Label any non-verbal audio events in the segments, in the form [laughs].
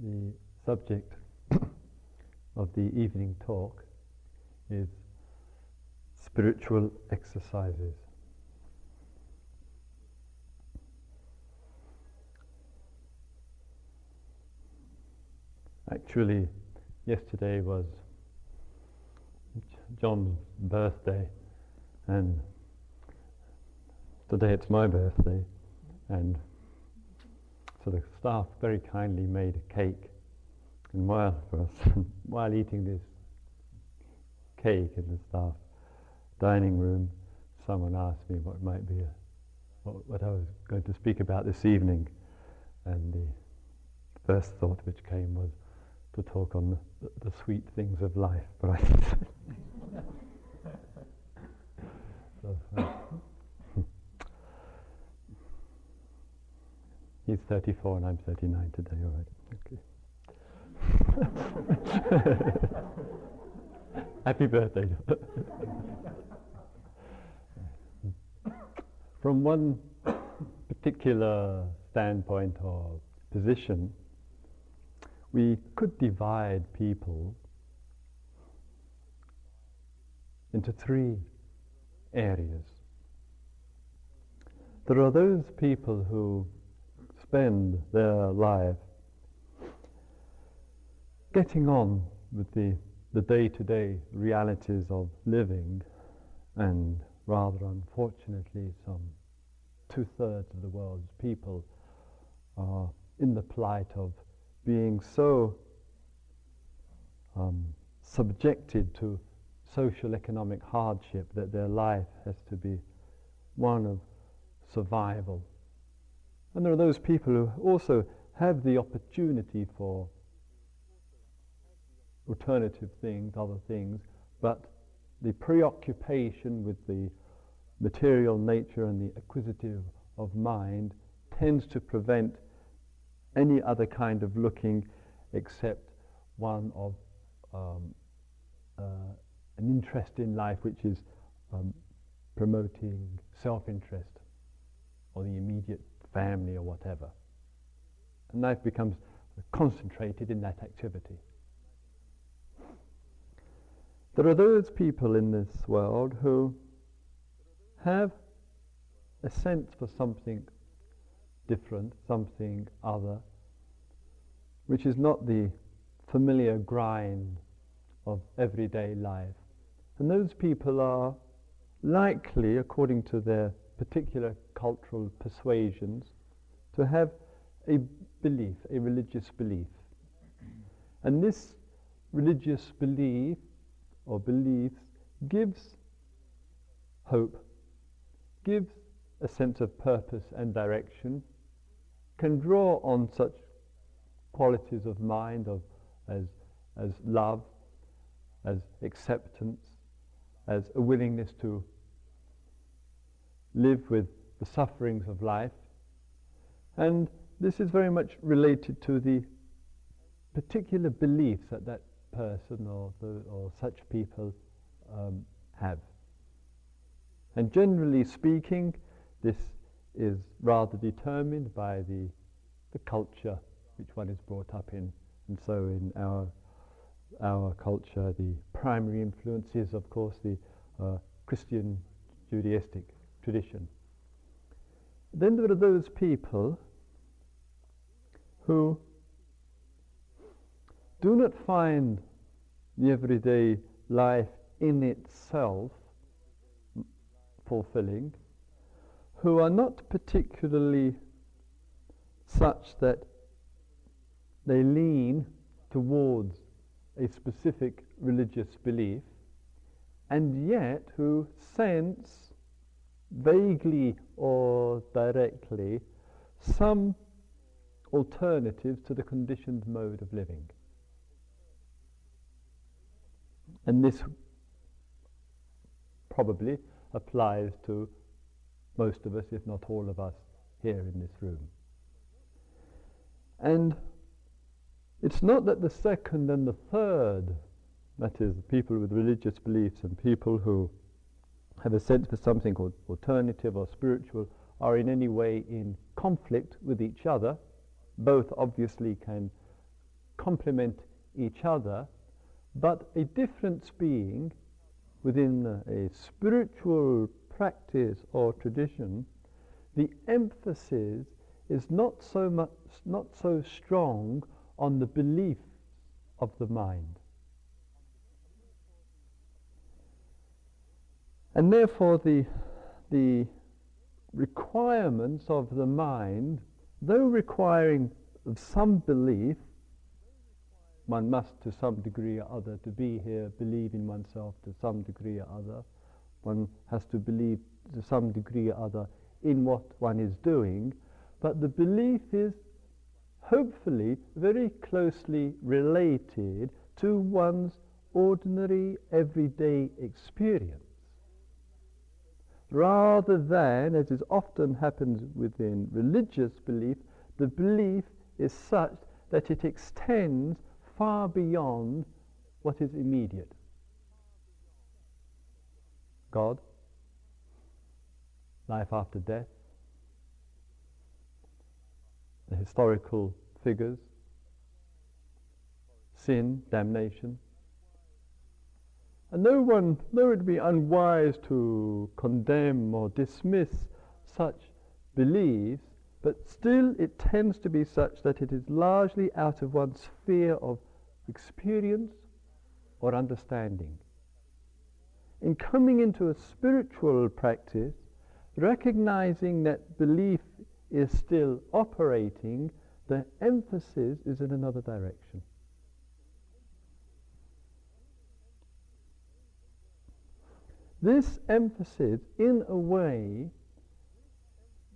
the subject [coughs] of the evening talk is spiritual exercises. Actually, yesterday was John's birthday, and today it's my birthday, and so the staff very kindly made a cake, and while for us, [laughs] while eating this cake in the staff dining room, someone asked me what might be a, what, what I was going to speak about this evening, and the first thought which came was to talk on the, the, sweet things of life, but I. [laughs] [laughs] so, uh, He's 34 and I'm 39 today, all right. Okay. [laughs] Happy birthday. [laughs] From one particular standpoint or position, we could divide people into three areas. There are those people who spend their life getting on with the, the day-to-day realities of living and rather unfortunately some two-thirds of the world's people are in the plight of being so um, subjected to social economic hardship that their life has to be one of survival and there are those people who also have the opportunity for alternative things, other things, but the preoccupation with the material nature and the acquisitive of mind tends to prevent any other kind of looking except one of um, uh, an interest in life which is um, promoting self-interest or the immediate family or whatever. And life becomes concentrated in that activity. There are those people in this world who have a sense for something different, something other, which is not the familiar grind of everyday life. And those people are likely, according to their particular cultural persuasions to have a belief, a religious belief. And this religious belief or beliefs gives hope, gives a sense of purpose and direction, can draw on such qualities of mind of as, as love, as acceptance, as a willingness to live with the sufferings of life. And this is very much related to the particular beliefs that that person or, the, or such people um, have. And generally speaking, this is rather determined by the, the culture which one is brought up in. And so in our, our culture, the primary influence is, of course, the uh, Christian Judaistic tradition. Then there are those people who do not find the everyday life in itself fulfilling, who are not particularly such that they lean towards a specific religious belief, and yet who sense vaguely or directly some alternatives to the conditioned mode of living. And this probably applies to most of us, if not all of us, here in this room. And it's not that the second and the third, that is, people with religious beliefs and people who have a sense for something called alternative or spiritual are in any way in conflict with each other. Both obviously can complement each other, but a difference being within a spiritual practice or tradition, the emphasis is not so much, not so strong on the beliefs of the mind. And therefore, the, the requirements of the mind, though requiring some belief, one must to some degree or other to be here, believe in oneself to some degree or other. One has to believe to some degree or other in what one is doing. But the belief is hopefully very closely related to one's ordinary everyday experience. Rather than, as is often happens within religious belief, the belief is such that it extends far beyond what is immediate. God, life after death, the historical figures, sin, damnation. And no one, though it would be unwise to condemn or dismiss such beliefs, but still it tends to be such that it is largely out of one's sphere of experience or understanding. In coming into a spiritual practice, recognizing that belief is still operating, the emphasis is in another direction. This emphasis, in a way,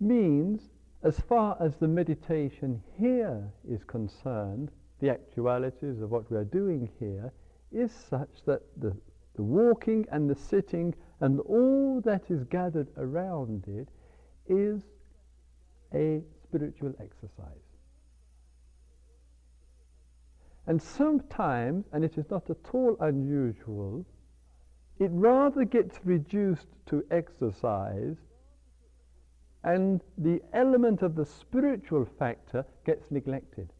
means as far as the meditation here is concerned, the actualities of what we are doing here is such that the, the walking and the sitting and all that is gathered around it is a spiritual exercise. And sometimes, and it is not at all unusual, it rather gets reduced to exercise and the element of the spiritual factor gets neglected.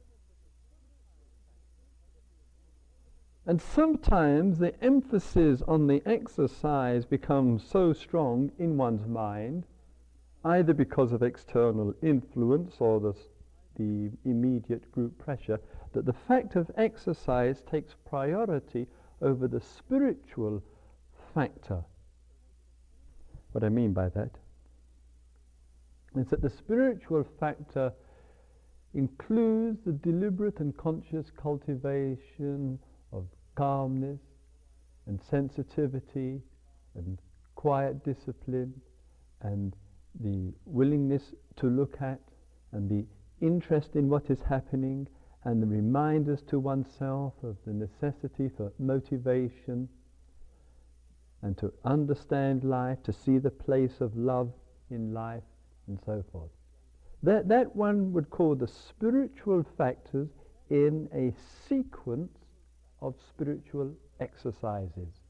And sometimes the emphasis on the exercise becomes so strong in one's mind either because of external influence or the, the immediate group pressure, that the fact of exercise takes priority over the spiritual factor. What I mean by that is that the spiritual factor includes the deliberate and conscious cultivation of calmness and sensitivity and quiet discipline and the willingness to look at and the interest in what is happening and the reminders to oneself of the necessity for motivation and to understand life, to see the place of love in life, and so forth. That, that one would call the spiritual factors in a sequence of spiritual exercises.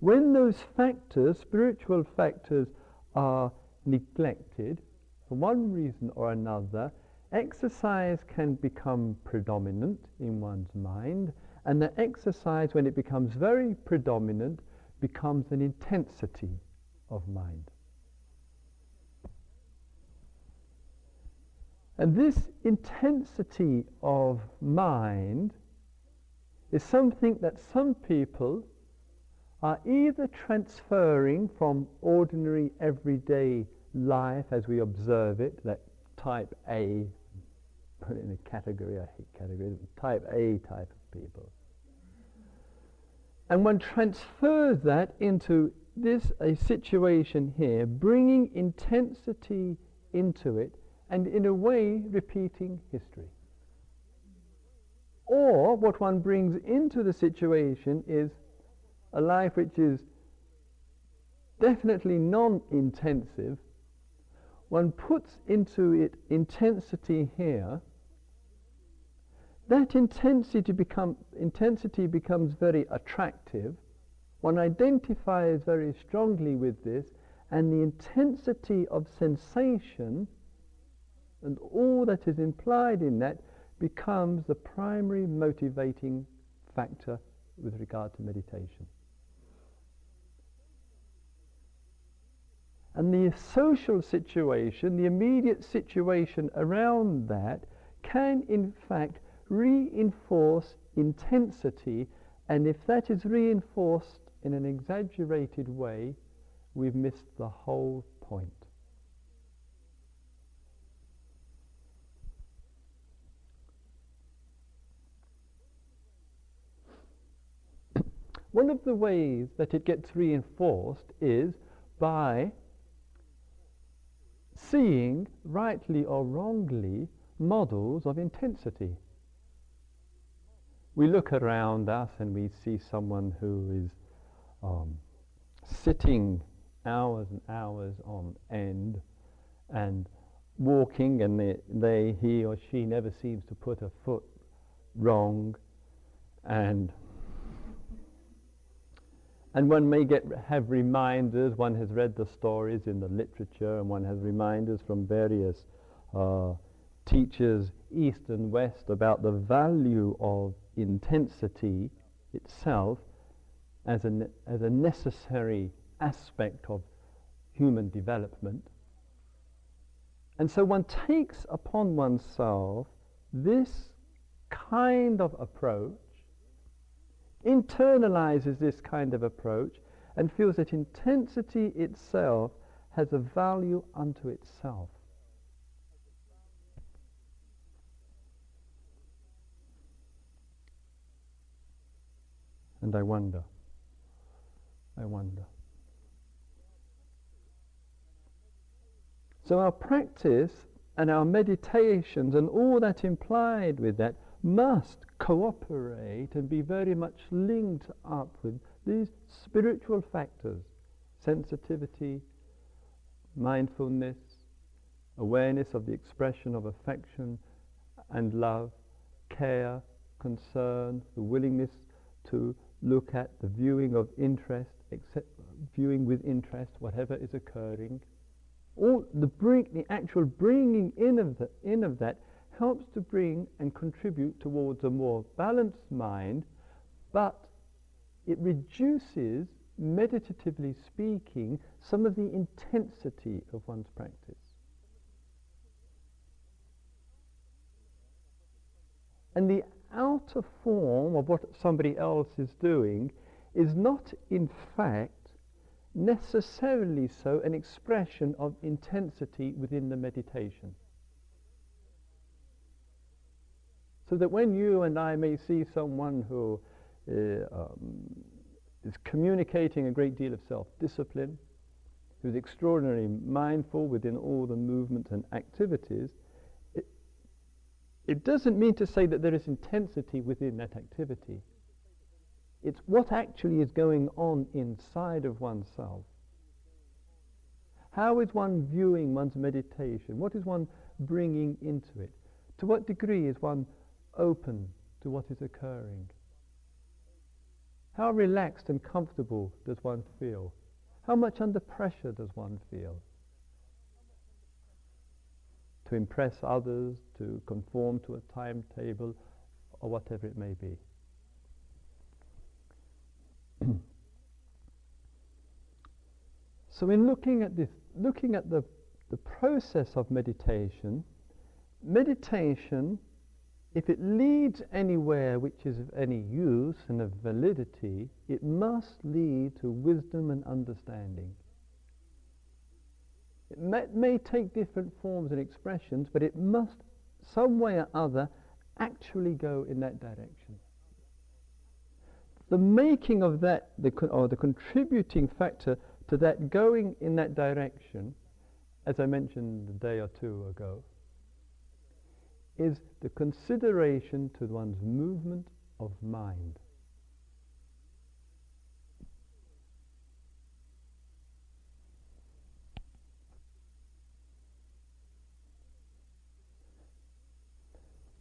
When those factors, spiritual factors, are neglected, for one reason or another, exercise can become predominant in one's mind, and the exercise, when it becomes very predominant, becomes an intensity of mind. And this intensity of mind is something that some people are either transferring from ordinary everyday life as we observe it, that type A, put it in a category, I hate categories, type A type people. And one transfers that into this a situation here, bringing intensity into it, and in a way repeating history. Or what one brings into the situation is a life which is definitely non-intensive, one puts into it intensity here, that intensity, become, intensity becomes very attractive. One identifies very strongly with this, and the intensity of sensation and all that is implied in that becomes the primary motivating factor with regard to meditation. And the social situation, the immediate situation around that, can in fact reinforce intensity, and if that is reinforced in an exaggerated way, we've missed the whole point. [coughs] One of the ways that it gets reinforced is by seeing, rightly or wrongly, models of intensity. We look around us and we see someone who is um, sitting hours and hours on end and walking and they, they, he or she never seems to put a foot wrong and and one may get have reminders. One has read the stories in the literature, and one has reminders from various uh, teachers, east and west, about the value of intensity itself as a, ne- as a necessary aspect of human development. And so one takes upon oneself this kind of approach internalizes this kind of approach and feels that intensity itself has a value unto itself. And I wonder, I wonder. So our practice and our meditations and all that implied with that must cooperate and be very much linked up with these spiritual factors sensitivity, mindfulness, awareness of the expression of affection and love, care, concern, the willingness to look at the viewing of interest, viewing with interest whatever is occurring. All the bring, the actual bringing in of, the, in of that helps to bring and contribute towards a more balanced mind, but it reduces, meditatively speaking, some of the intensity of one's practice. And the outer form of what somebody else is doing is not, in fact, necessarily so an expression of intensity within the meditation. So that when you and I may see someone who uh, um, is communicating a great deal of self-discipline, who's extraordinarily mindful within all the movements and activities, it, it doesn't mean to say that there is intensity within that activity. It's what actually is going on inside of oneself. How is one viewing one's meditation? What is one bringing into it? To what degree is one open to what is occurring? How relaxed and comfortable does one feel? How much under pressure does one feel? To impress others, to conform to a timetable, or whatever it may be. [clears throat] so in looking at this, looking at the, the process of meditation, meditation if it leads anywhere which is of any use and of validity, it must lead to wisdom and understanding. It may, may, take different forms and expressions, but it must, some way or other, actually go in that direction. The making of that, the, or the contributing factor to that going in that direction, as I mentioned a day or two ago, is the consideration to one's movement of mind.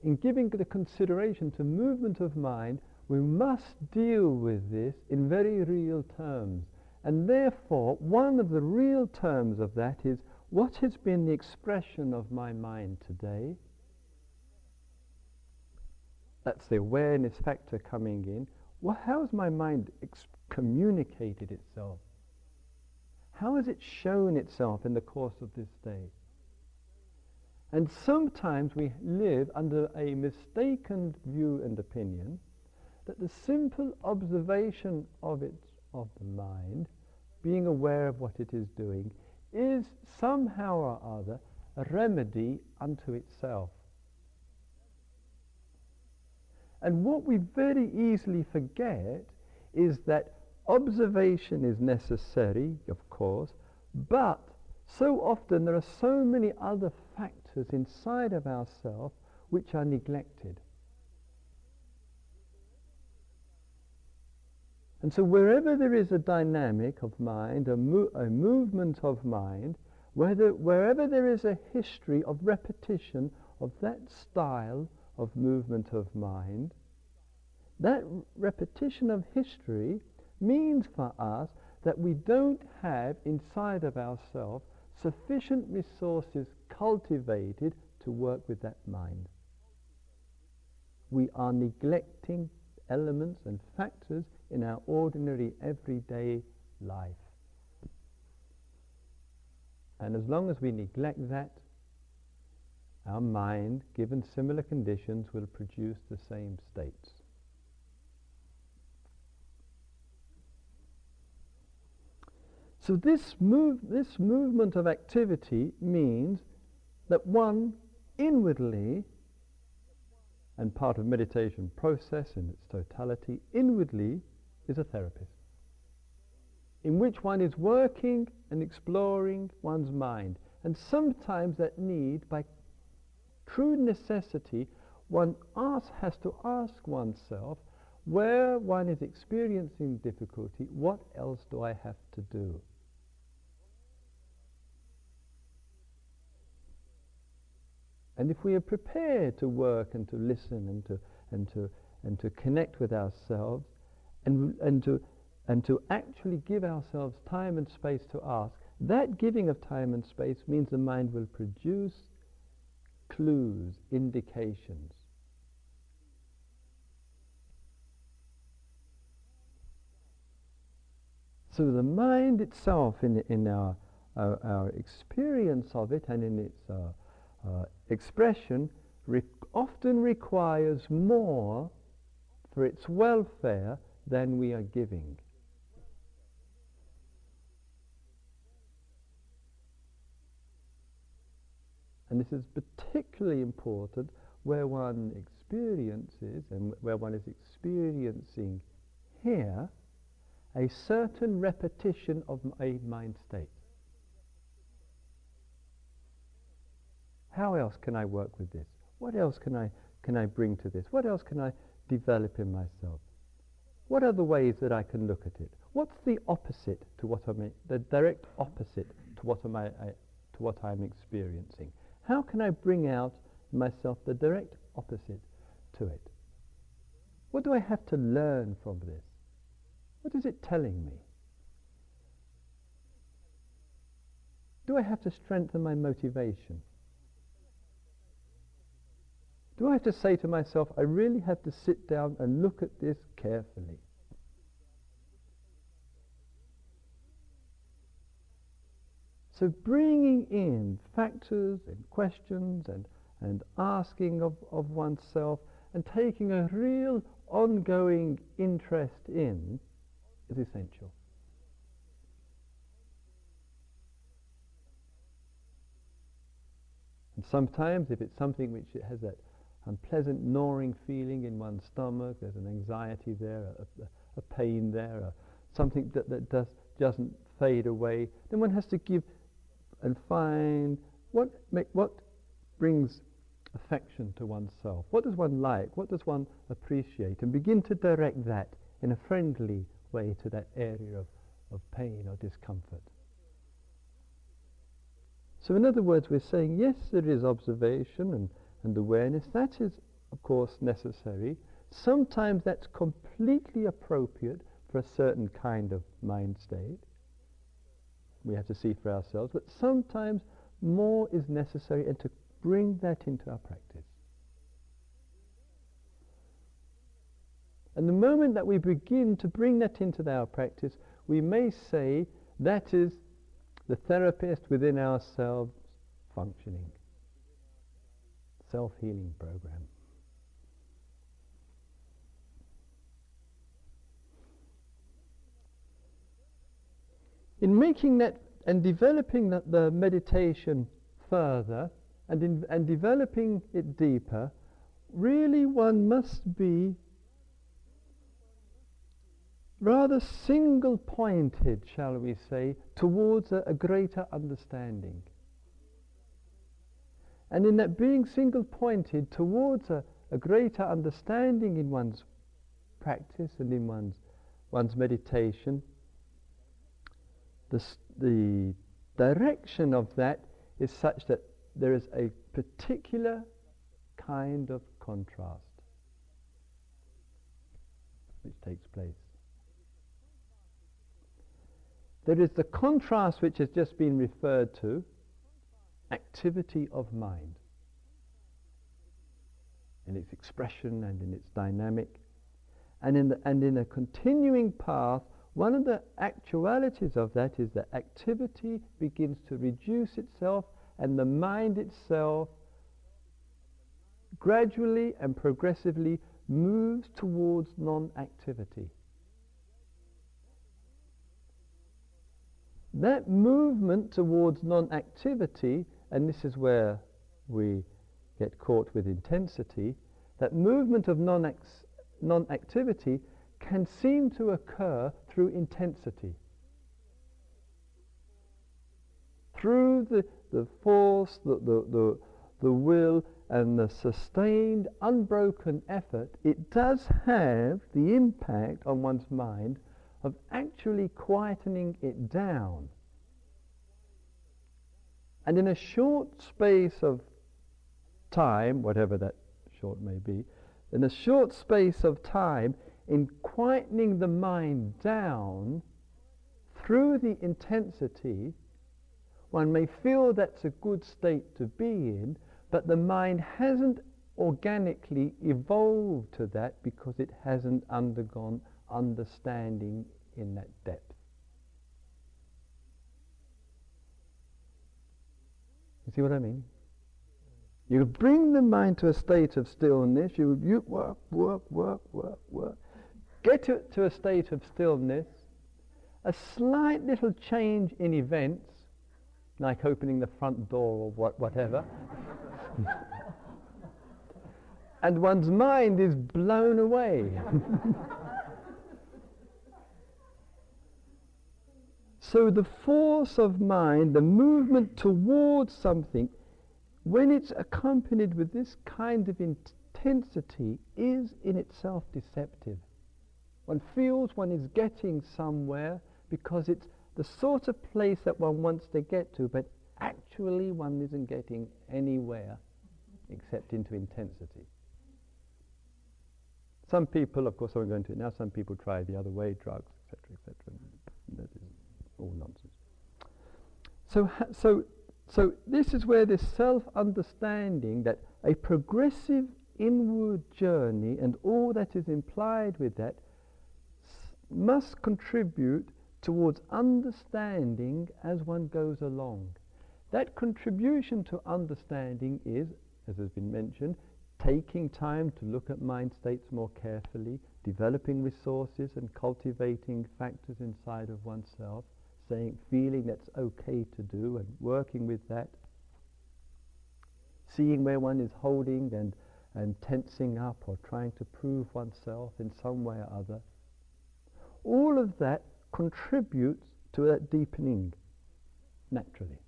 In giving the consideration to movement of mind, we must deal with this in very real terms. And therefore, one of the real terms of that is what has been the expression of my mind today? that's the awareness factor coming in. Well, how has my mind ex- communicated itself? How has it shown itself in the course of this day? And sometimes we live under a mistaken view and opinion that the simple observation of it, of the mind, being aware of what it is doing, is somehow or other a remedy unto itself. And what we very easily forget is that observation is necessary, of course, but so often there are so many other factors inside of ourselves which are neglected. And so wherever there is a dynamic of mind, a, mo- a movement of mind, whether, wherever there is a history of repetition of that style of movement of mind, that repetition of history means for us that we don't have inside of ourselves sufficient resources cultivated to work with that mind. We are neglecting elements and factors in our ordinary everyday life. And as long as we neglect that, our mind, given similar conditions, will produce the same states. So this, move, this movement of activity means that one inwardly, and part of meditation process in its totality, inwardly is a therapist in which one is working and exploring one's mind. And sometimes that need, by true necessity, one ask, has to ask oneself, where one is experiencing difficulty, what else do I have to do? And if we are prepared to work and to listen and to, and to, and to connect with ourselves and, and, to, and to actually give ourselves time and space to ask, that giving of time and space means the mind will produce clues, indications. So the mind itself, in, in our, our, our experience of it and in its uh, uh, expression re- often requires more for its welfare than we are giving. And this is particularly important where one experiences and where one is experiencing here a certain repetition of a mind state. How else can I work with this? What else can I, can I bring to this? What else can I develop in myself? What are the ways that I can look at it? What's the opposite to what I'm, the direct opposite to what, am I, I, to what I'm experiencing? How can I bring out myself the direct opposite to it? What do I have to learn from this? What is it telling me? Do I have to strengthen my motivation? Do I have to say to myself, I really have to sit down and look at this carefully? So bringing in factors and questions and, and asking of, of oneself and taking a real ongoing interest in is essential. And sometimes if it's something which has that unpleasant gnawing feeling in one's stomach, there's an anxiety there, a, a, a pain there, a, something that, that does, doesn't fade away, then one has to give and find what, make, what brings affection to oneself. What does one like? What does one appreciate? And begin to direct that in a friendly way to that area of, of pain or discomfort. So in other words, we're saying, yes, there is observation and and awareness, that is, of course, necessary. Sometimes that's completely appropriate for a certain kind of mind state. We have to see for ourselves. But sometimes more is necessary and to bring that into our practice. And the moment that we begin to bring that into our practice, we may say that is the therapist within ourselves functioning. Self healing program. In making that and developing the, the meditation further and, in, and developing it deeper, really one must be rather single pointed, shall we say, towards a, a, greater understanding. And in that being single pointed towards a, a greater understanding in one's practice and in one's, one's meditation, the, the direction of that is such that there is a particular kind of contrast which takes place. There is the contrast which has just been referred to, activity of mind, in its expression and in its dynamic. And in, the, and in a continuing path, one of the actualities of that is that activity begins to reduce itself and the mind itself gradually and progressively moves towards non-activity. That movement towards non-activity, and this is where we get caught with intensity, that movement of non-activity can seem to occur through intensity. Through the, the force, the, the, the, the will, and the sustained, unbroken effort, it does have the impact on one's mind of actually quietening it down. And in a short space of time, whatever that short may be, in a short space of time, in quietening the mind down through the intensity, one may feel that's a good state to be in, but the mind hasn't organically evolved to that because it hasn't undergone understanding in that depth. You see what I mean? You bring the mind to a state of stillness, you, you work, work, work, work, work. Get to, to a state of stillness, a slight little change in events, like opening the front door or what, whatever, [laughs] and one's mind is blown away. [laughs] so the force of mind, the movement towards something, when it's accompanied with this kind of intensity, is in itself deceptive. One feels one is getting somewhere because it's the sort of place that one wants to get to, but actually one isn't getting anywhere except into intensity. Some people, of course, I'm going to it now, some people try the other way, drugs, etc., etc. All nonsense. So, so, so this is where this self-understanding that a progressive inward journey and all that is implied with that must contribute towards understanding as one goes along. That contribution to understanding is, as has been mentioned, taking time to look at mind states more carefully, developing resources and cultivating factors inside of oneself, saying, feeling that's okay to do and working with that, seeing where one is holding and, and tensing up or trying to prove oneself in some way or other, all of that contributes to that deepening naturally.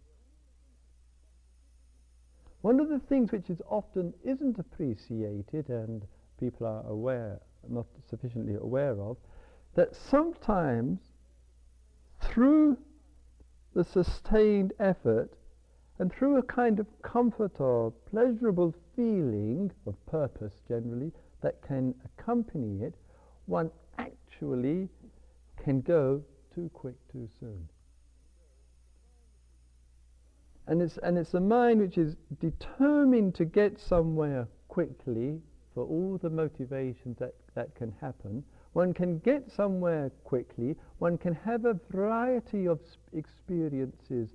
One of the things which is often isn't appreciated and people are aware, not sufficiently aware of, that sometimes through the sustained effort and through a kind of comfort or pleasurable feeling of purpose generally that can accompany it, one actually can go too quick too soon. And it's, and it's a mind which is determined to get somewhere quickly for all the motivations that, that can happen. One can get somewhere quickly. One can have a variety of experiences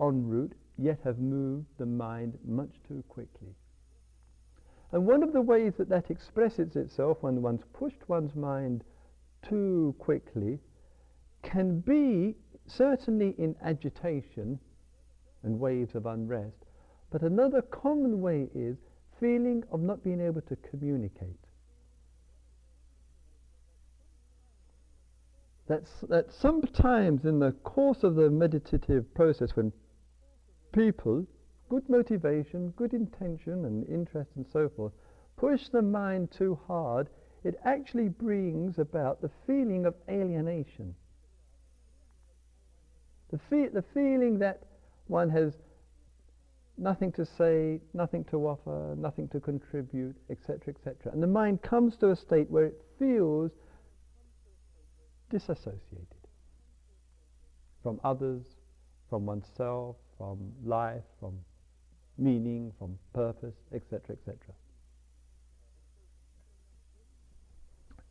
en route, yet have moved the mind much too quickly. And one of the ways that that expresses itself when one's pushed one's mind too quickly can be certainly in agitation and waves of unrest, but another common way is feeling of not being able to communicate. That's, that sometimes in the course of the meditative process when people, good motivation, good intention and interest and so forth, push the mind too hard, it actually brings about the feeling of alienation. The, fe- the feeling that one has nothing to say, nothing to offer, nothing to contribute, etc., etc. And the mind comes to a state where it feels disassociated from others, from oneself, from life, from meaning, from purpose, etc., etc.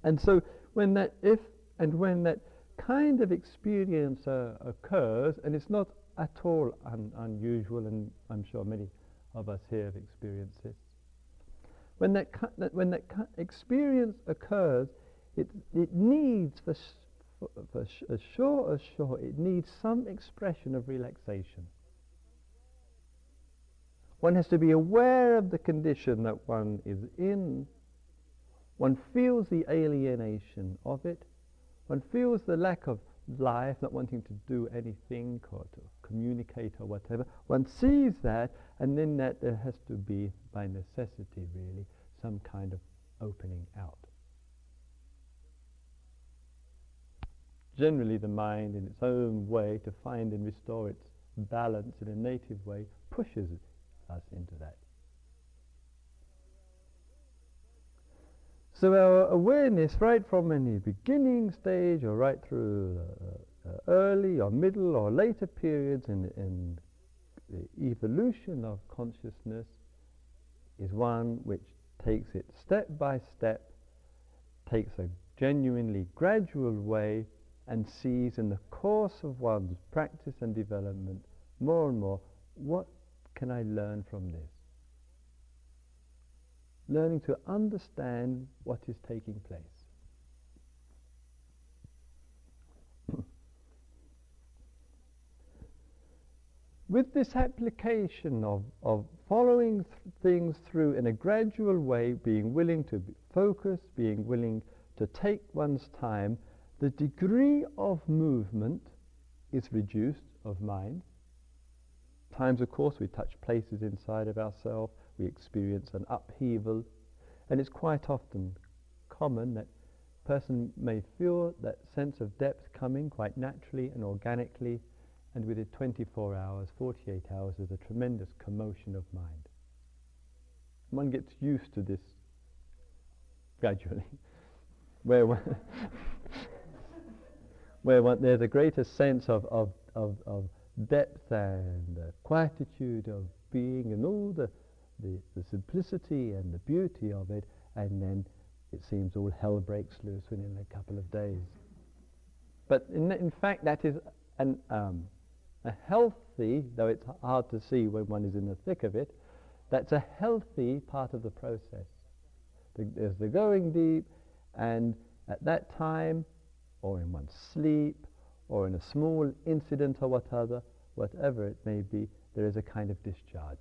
And so when that, if and when that kind of experience uh, occurs, and it's not at all un- unusual, and I'm sure many of us here have experienced this. When that, cu- that when that cu- experience occurs, it, it needs, for, sh- for, as sure as sure, it needs some expression of relaxation. One has to be aware of the condition that one is in. One feels the alienation of it. One feels the lack of life, not wanting to do anything or to communicate or whatever. One sees that, and then that there has to be, by necessity really, some kind of opening out. Generally, the mind, in its own way, to find and restore its balance in a native way, pushes us into that. So our awareness, right from any beginning stage or right through uh, uh, early or middle or later periods in, in the evolution of consciousness, is one which takes it step by step, takes a genuinely gradual way, and sees in the course of one's practice and development more and more what can I learn from this learning to understand what is taking place. [clears throat] With this application of, of following th things through in a gradual way, being willing to be focus, being willing to take one's time, the degree of movement is reduced of mind. Times, of course, we touch places inside of ourselves, we experience an upheaval, and it's quite often common that person may feel that sense of depth coming quite naturally and organically, and within 24 hours, 48 hours, there's a tremendous commotion of mind. One gets used to this gradually, [laughs] where where one, there's a greater sense of, of, of, of depth and uh, quietude of being and all the the, the simplicity and the beauty of it, and then it seems all hell breaks loose within a couple of days. But in, in fact, that is an, um, a healthy, though it's hard to see when one is in the thick of it, that's a healthy part of the process. The, there's the going deep, and at that time, or in one's sleep, or in a small incident or whatever, whatever it may be, there is a kind of discharge.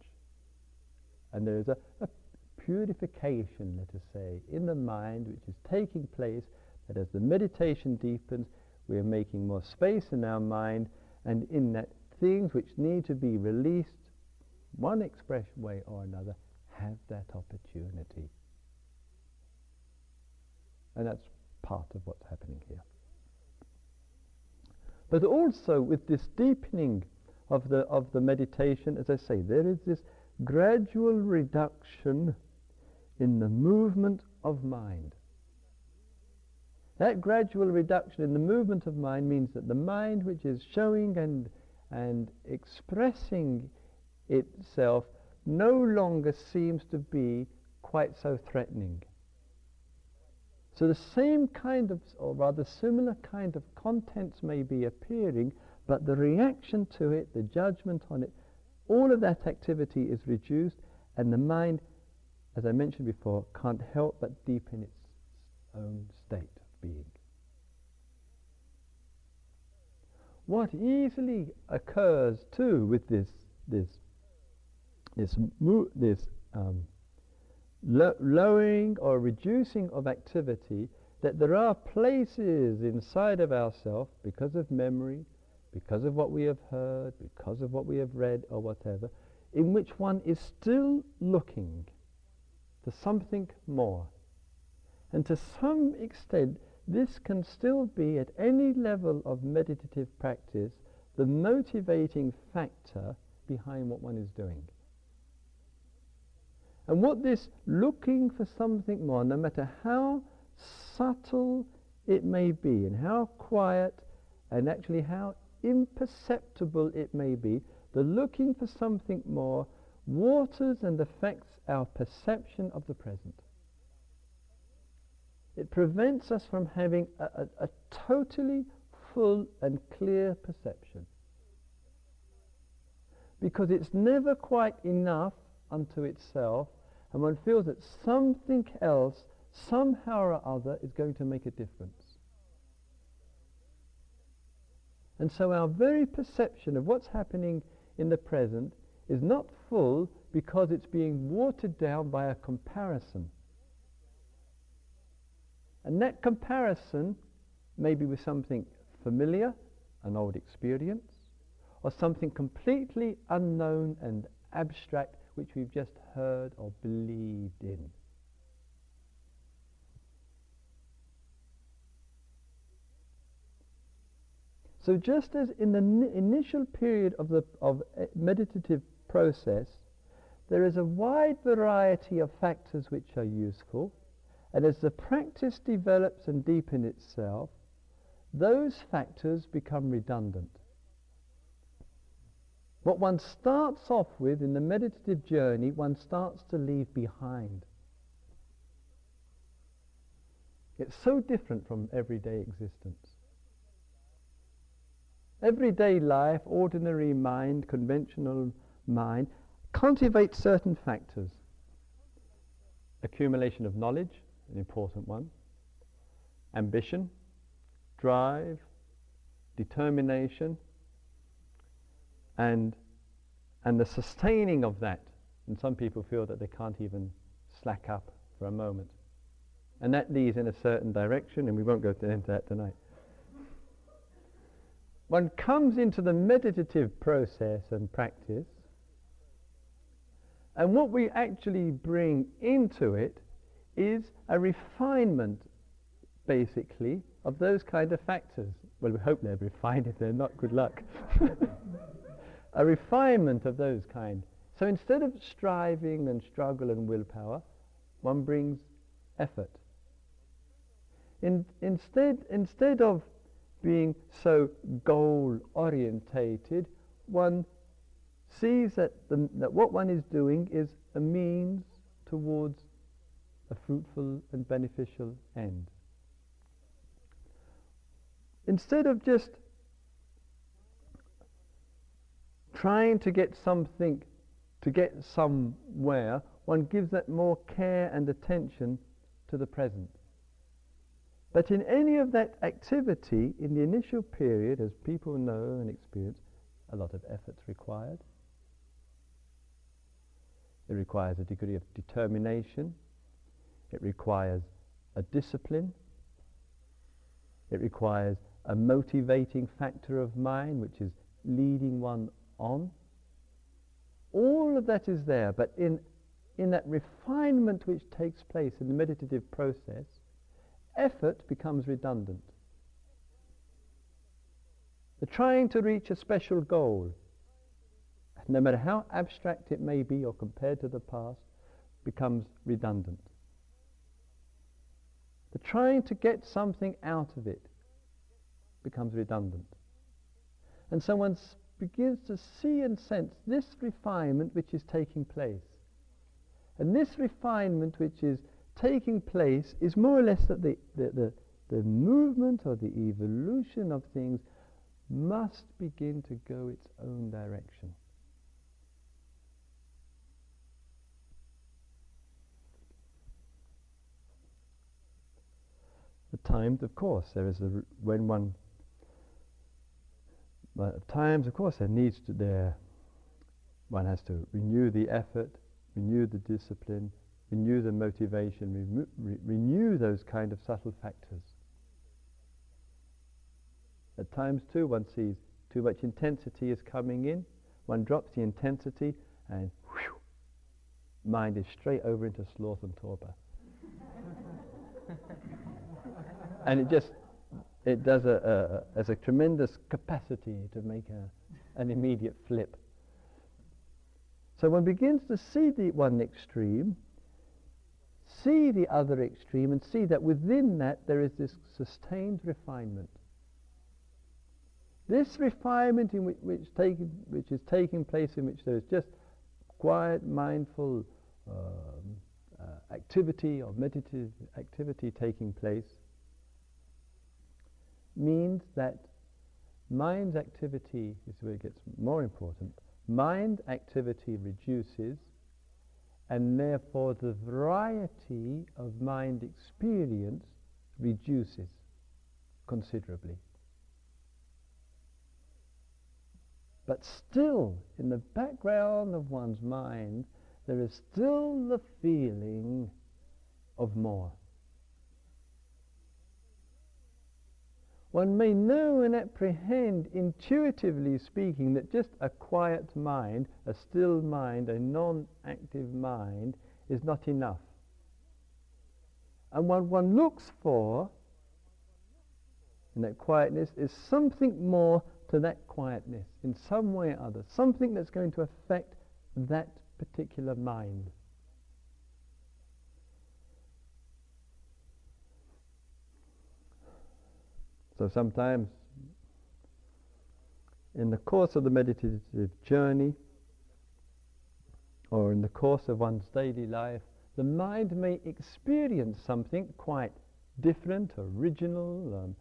And there is a, a purification, let us say, in the mind which is taking place, that as the meditation deepens, we are making more space in our mind, and in that things which need to be released, one expression way or another, have that opportunity. And that's part of what's happening here. But also with this deepening of the, of the meditation, as I say, there is this gradual reduction in the movement of mind. That gradual reduction in the movement of mind means that the mind which is showing and, and expressing itself no longer seems to be quite so threatening. So the same kind of, or rather similar kind of contents may be appearing, but the reaction to it, the judgment on it, all of that activity is reduced, and the mind, as I mentioned before, can't help but deepen its own state of being. What easily occurs too with this this this this um, lo- lowering or reducing of activity that there are places inside of ourselves because of memory, because of what we have heard, because of what we have read or whatever, in which one is still looking for something more. And to some extent, this can still be at any level of meditative practice the motivating factor behind what one is doing. And what this looking for something more, no matter how subtle it may be, and how quiet, and actually how imperceptible it may be, the looking for something more waters and affects our perception of the present. It prevents us from having a, a, a totally full and clear perception. Because it's never quite enough unto itself and one feels that something else, somehow or other, is going to make a difference. And so our very perception of what's happening in the present is not full because it's being watered down by a comparison. And that comparison may be with something familiar, an old experience, or something completely unknown and abstract which we've just heard or believed in. So just as in the initial period of the of eh, meditative process, there is a wide variety of factors which are useful, and as the practice develops and deepens itself, those factors become redundant. What one starts off with in the meditative journey, one starts to leave behind. It's so different from everyday existence. Everyday life, ordinary mind, conventional mind, cultivates certain factors. Accumulation of knowledge, an important one. Ambition, drive, determination, and, and the sustaining of that. And some people feel that they can't even slack up for a moment. And that leads in a certain direction, and we won't go into that tonight. One comes into the meditative process and practice, and what we actually bring into it is a refinement, basically, of those kind of factors. Well, we hope they're refined. If they're not, good luck. [laughs] a refinement of those kind. So instead of striving and struggle and willpower, one brings effort. In, instead, instead of being so goal orientated, one sees that, the, that what one is doing is a means towards a fruitful and beneficial end. Instead of just trying to get something, to get somewhere, one gives that more care and attention to the present. But in any of that activity, in the initial period, as people know and experience, a lot of effort's required. It requires a degree of determination. It requires a discipline. It requires a motivating factor of mind, which is leading one on. All of that is there, but in, in that refinement which takes place in the meditative process, effort becomes redundant. The trying to reach a special goal, no matter how abstract it may be or compared to the past, becomes redundant. The trying to get something out of it becomes redundant. And so one's begins to see and sense this refinement which is taking place. And this refinement which is taking place is more or less that the, the, the, the movement or the evolution of things must begin to go its own direction. At times, of course, there is a when one. But at times, of course, there needs to there. One has to renew the effort, renew the discipline, renew the motivation, re- renew those kind of subtle factors. At times, too, one sees too much intensity is coming in. One drops the intensity, and whew, mind is straight over into sloth and torpor. and it just it does a, a, has a tremendous capacity to make a, an immediate flip. So one begins to see the one extreme, see the other extreme, and see that within that there is this sustained refinement. This refinement in which, which, take, which is taking place, in which there is just quiet, mindful um, uh, activity or meditative activity taking place, means that mind activity is where it gets more important. Mind activity reduces, and therefore the variety of mind experience reduces considerably. But still, in the background of one's mind, there is still the feeling of more. One may know and apprehend, intuitively speaking, that just a quiet mind, a still mind, a non active mind is not enough. And what one looks for in that quietness is something more to that quietness in some way or other, something that's going to affect that particular mind. So sometimes in the course of the meditative journey or in the course of one's daily life, the mind may experience something quite different, original, um,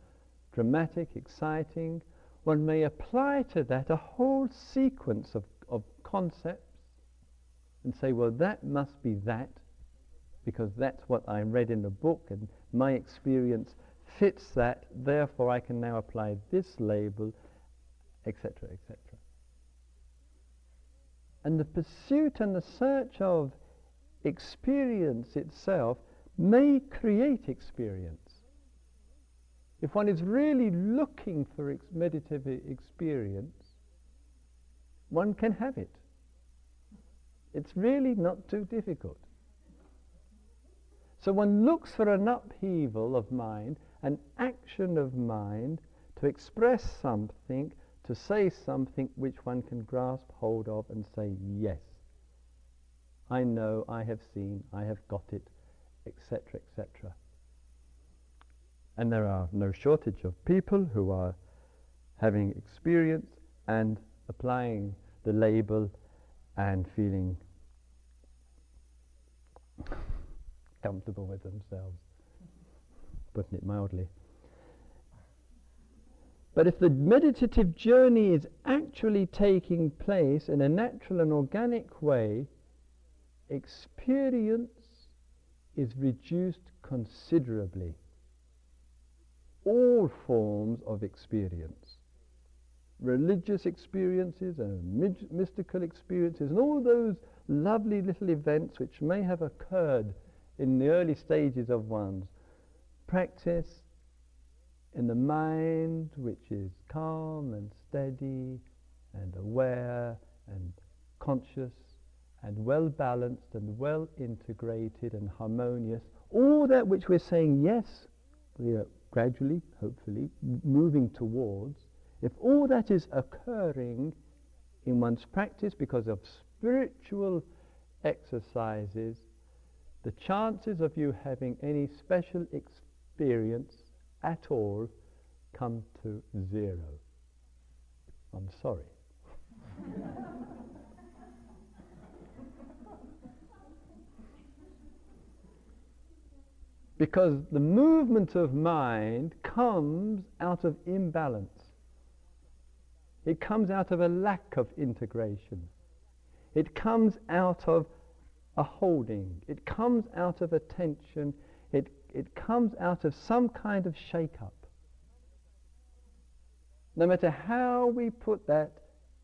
dramatic, exciting. One may apply to that a whole sequence of, of concepts and say, well, that must be that because that's what I read in the book and my experience fits that, therefore I can now apply this label, etc., etc. And the pursuit and the search of experience itself may create experience. If one is really looking for ex- meditative experience, one can have it. It's really not too difficult. So one looks for an upheaval of mind an action of mind to express something, to say something which one can grasp hold of and say, yes, I know, I have seen, I have got it, etc., etc. And there are no shortage of people who are having experience and applying the label and feeling comfortable with themselves putting it mildly. But if the meditative journey is actually taking place in a natural and organic way, experience is reduced considerably. All forms of experience, religious experiences and mystical experiences, and all those lovely little events which may have occurred in the early stages of one's practice in the mind which is calm and steady and aware and conscious and well balanced and well integrated and harmonious, all that which we're saying yes, we are gradually, hopefully, moving towards, if all that is occurring in one's practice because of spiritual exercises, the chances of you having any special experience experience at all come to zero. I'm sorry. [laughs] Because the movement of mind comes out of imbalance. It comes out of a lack of integration. It comes out of a holding. It comes out of a tension. It, comes out of some kind of shake-up. No matter how we put that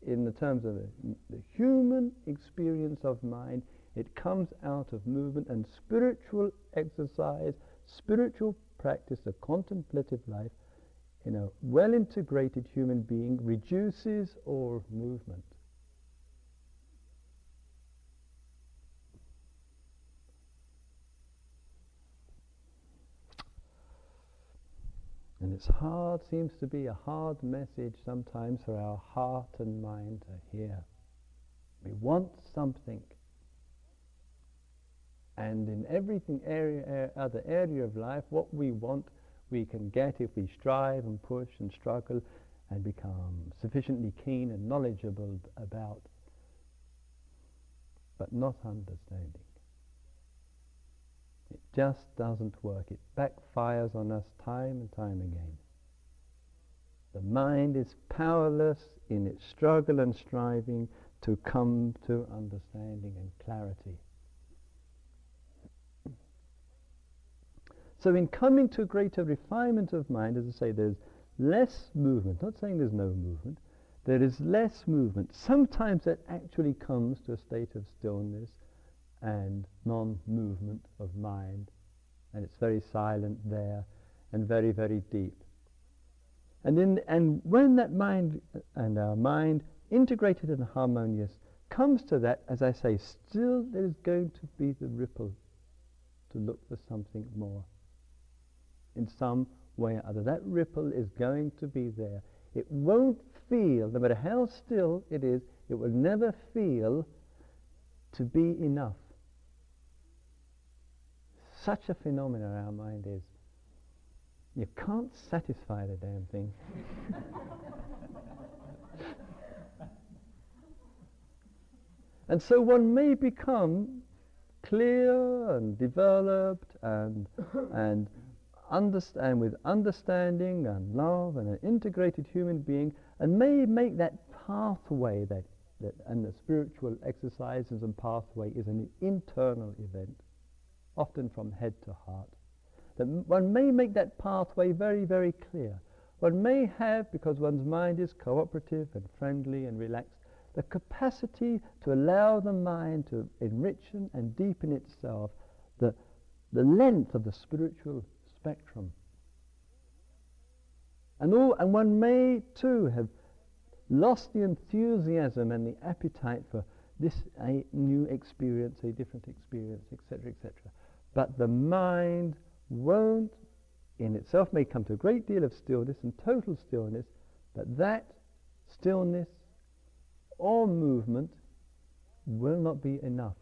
in the terms of the, the human experience of mind, it comes out of movement and spiritual exercise, spiritual practice of contemplative life in a well integrated human being reduces all movement. And it's hard, seems to be a hard message sometimes for our heart and mind to hear. We want something. And in everything area, er, other area of life, what we want, we can get if we strive and push and struggle and become sufficiently keen and knowledgeable about, but not understanding. It just doesn't work. It backfires on us time and time again. The mind is powerless in its struggle and striving to come to understanding and clarity. So in coming to greater refinement of mind, as I say, there's less movement. Not saying there's no movement. There is less movement. Sometimes that actually comes to a state of stillness and non-movement of mind. And it's very silent there and very, very deep. And, in, and when that mind and our mind, integrated and harmonious, comes to that, as I say, still there is going to be the ripple to look for something more. In some way or other. That ripple is going to be there. It won't feel, no matter how still it is, it will never feel to be enough such a phenomenon our mind is. You can't satisfy the damn thing. [laughs] and so one may become clear and developed and and understand with understanding and love and an integrated human being and may make that pathway that, that and the spiritual exercises and pathway is an internal event often from head to heart. That one may make that pathway very, very clear. One may have, because one's mind is cooperative and friendly and relaxed, the capacity to allow the mind to enrich and deepen itself, the, the length of the spiritual spectrum. And, all, and one may too have lost the enthusiasm and the appetite for this a new experience, a different experience, etc., etc. But the mind won't, in itself, may come to a great deal of stillness and total stillness, but that stillness or movement will not be enough.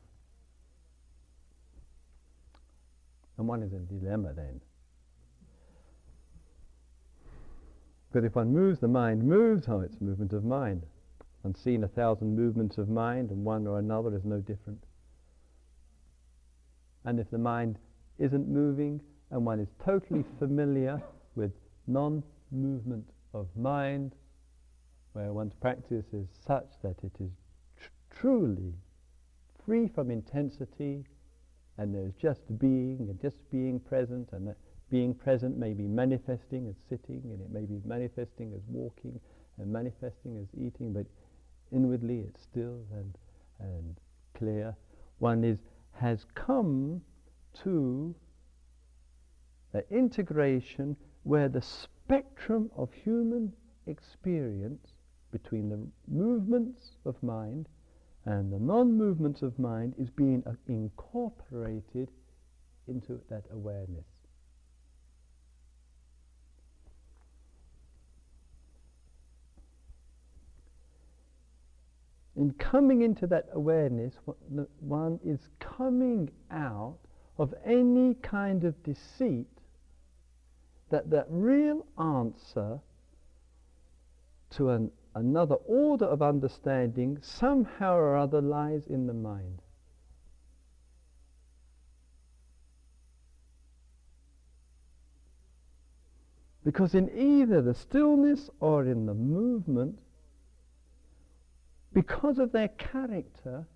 And one is in dilemma then. But if one moves, the mind moves, oh, it's movement of mind. One's seen a thousand movements of mind, and one or another is no different. And if the mind isn't moving and one is totally familiar with non-movement of mind, where one's practice is such that it is tr- truly free from intensity and there's just being and just being present and that being present may be manifesting as sitting and it may be manifesting as walking and manifesting as eating but inwardly it's still and, and clear. One is has come to an integration where the spectrum of human experience between the movements of mind and the non-movements of mind is being incorporated into that awareness. In coming into that awareness, one is coming out of any kind of deceit that the real answer to an, another order of understanding somehow or other lies in the mind. Because in either the stillness or in the movement, because of their character,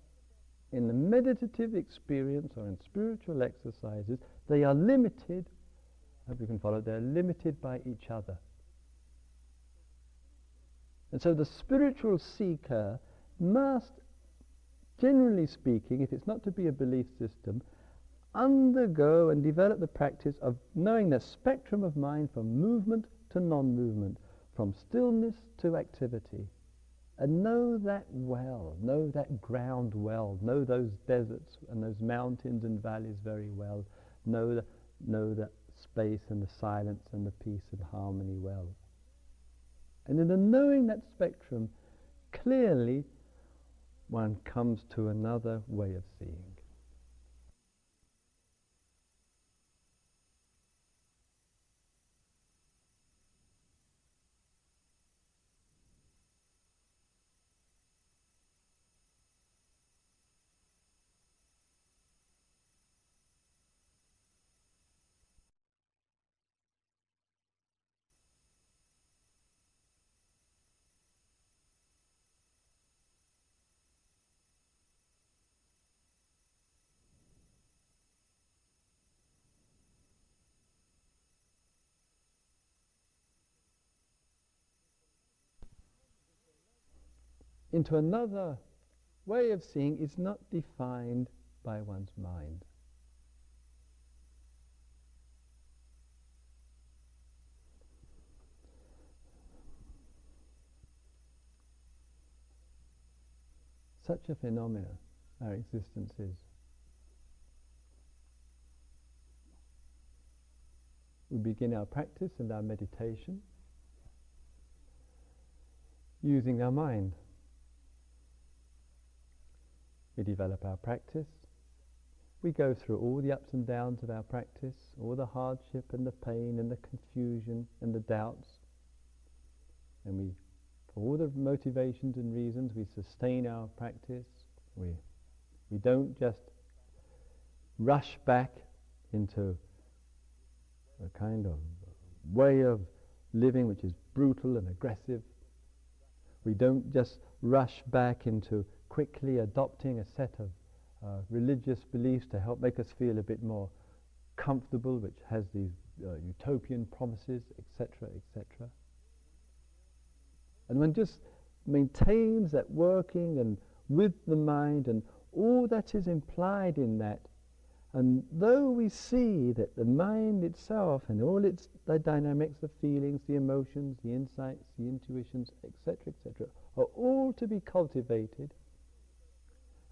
in the meditative experience or in spiritual exercises, they are limited, I hope you can follow, they're limited by each other. And so the spiritual seeker must, generally speaking, if it's not to be a belief system, undergo and develop the practice of knowing the spectrum of mind from movement to non-movement, from stillness to activity. And know that well, know that ground well, know those deserts and those mountains and valleys very well, know the, know the space and the silence and the peace and harmony well. And in the knowing that spectrum, clearly one comes to another way of seeing. Into another way of seeing is not defined by one's mind. Such a phenomena our existence is. We begin our practice and our meditation using our mind. We develop our practice. We go through all the ups and downs of our practice, all the hardship and the pain and the confusion and the doubts. And we, for all the motivations and reasons, we sustain our practice. We, we don't just rush back into a kind of way of living which is brutal and aggressive. We don't just rush back into quickly adopting a set of uh, religious beliefs to help make us feel a bit more comfortable, which has these uh, utopian promises, etc., etc. And one just maintains that working and with the mind and all that is implied in that. And though we see that the mind itself and all its the dynamics, the feelings, the emotions, the insights, the intuitions, etc., etc., are all to be cultivated,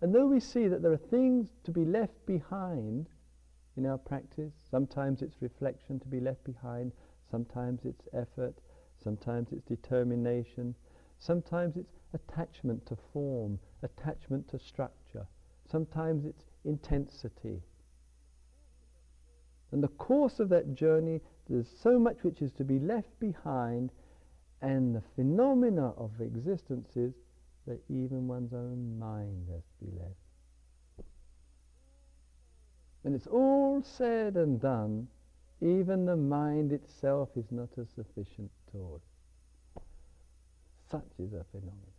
and though we see that there are things to be left behind in our practice, sometimes it's reflection to be left behind, sometimes it's effort, sometimes it's determination, sometimes it's attachment to form, attachment to structure, sometimes it's intensity. And the course of that journey, there's so much which is to be left behind, and the phenomena of existence is that even one's own mind has to be left. When it's all said and done, even the mind itself is not a sufficient tool. Such is a phenomenon.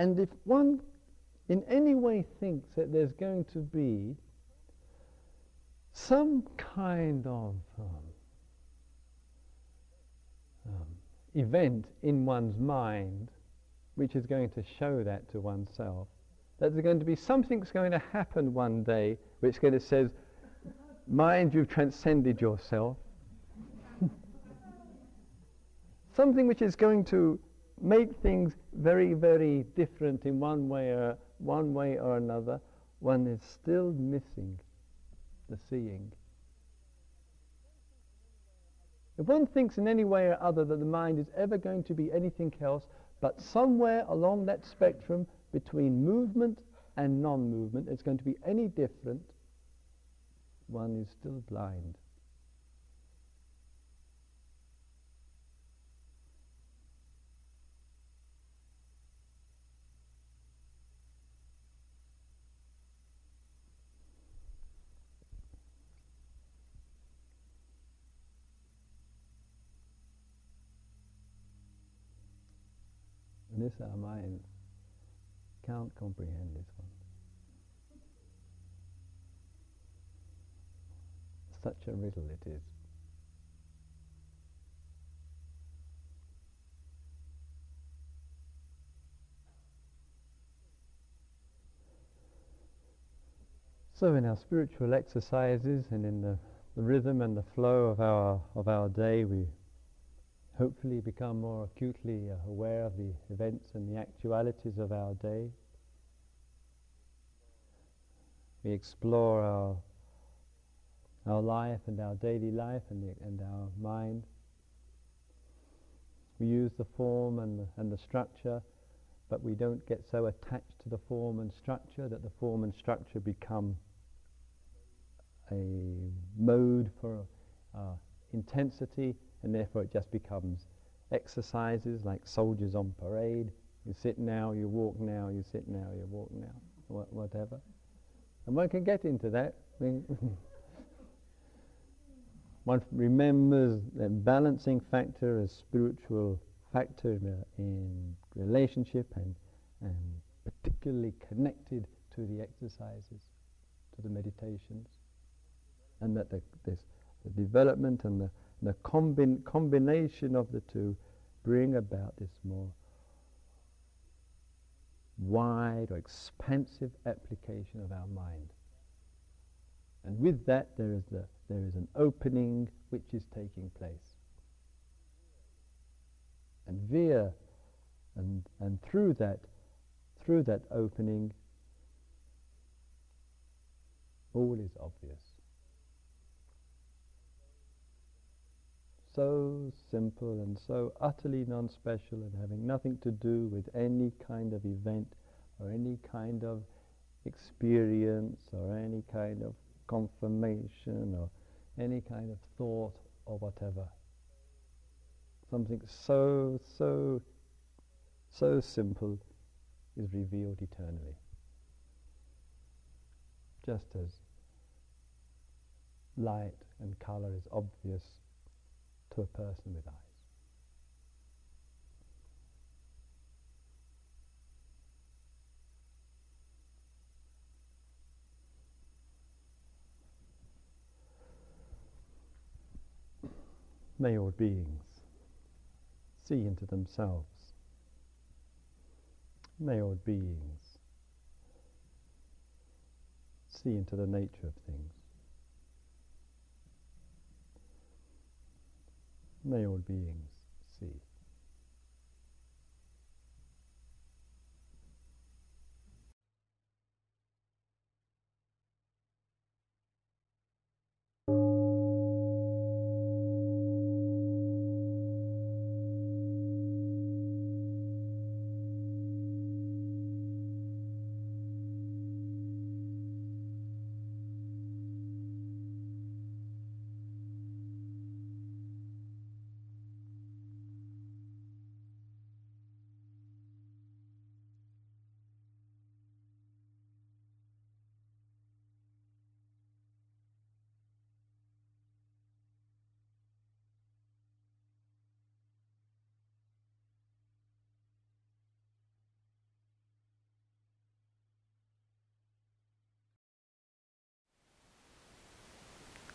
And if one in any way thinks that there's going to be some kind of um, um, event in one's mind which is going to show that to oneself, that there's going to be something's going to happen one day which going to says, mind you've transcended yourself. [laughs] Something which is going to make things very, very different in one way or one way or another, one is still missing the seeing. If one thinks in any way or other that the mind is ever going to be anything else but somewhere along that spectrum between movement and non-movement, it's going to be any different, one is still blind. This, our mind can't comprehend this one. Such a riddle it is. So in our spiritual exercises and in the, the rhythm and the flow of our of our day we hopefully become more acutely aware of the events and the actualities of our day. We explore our our life and our daily life and, the, and our mind. We use the form and the, and the structure, but we don't get so attached to the form and structure that the form and structure become a mode for uh, intensity and therefore it just becomes exercises like soldiers on parade. You sit now, you walk now, you sit now, you walk now, wh- whatever. And one can get into that. [laughs] one remembers the balancing factor as spiritual factor in relationship and, and particularly connected to the exercises, to the meditations. And that the, this, the development and the the combin combination of the two bring about this more wide or expansive application of our mind. And with that there is, the, there is an opening which is taking place. And via and, and through that through that opening all is obvious. So simple and so utterly non-special and having nothing to do with any kind of event or any kind of experience or any kind of confirmation or any kind of thought or whatever. Something so, so, so simple is revealed eternally. Just as light and color is obvious to a person with eyes. May all beings see into themselves. May all beings see into the nature of things. May all beings see.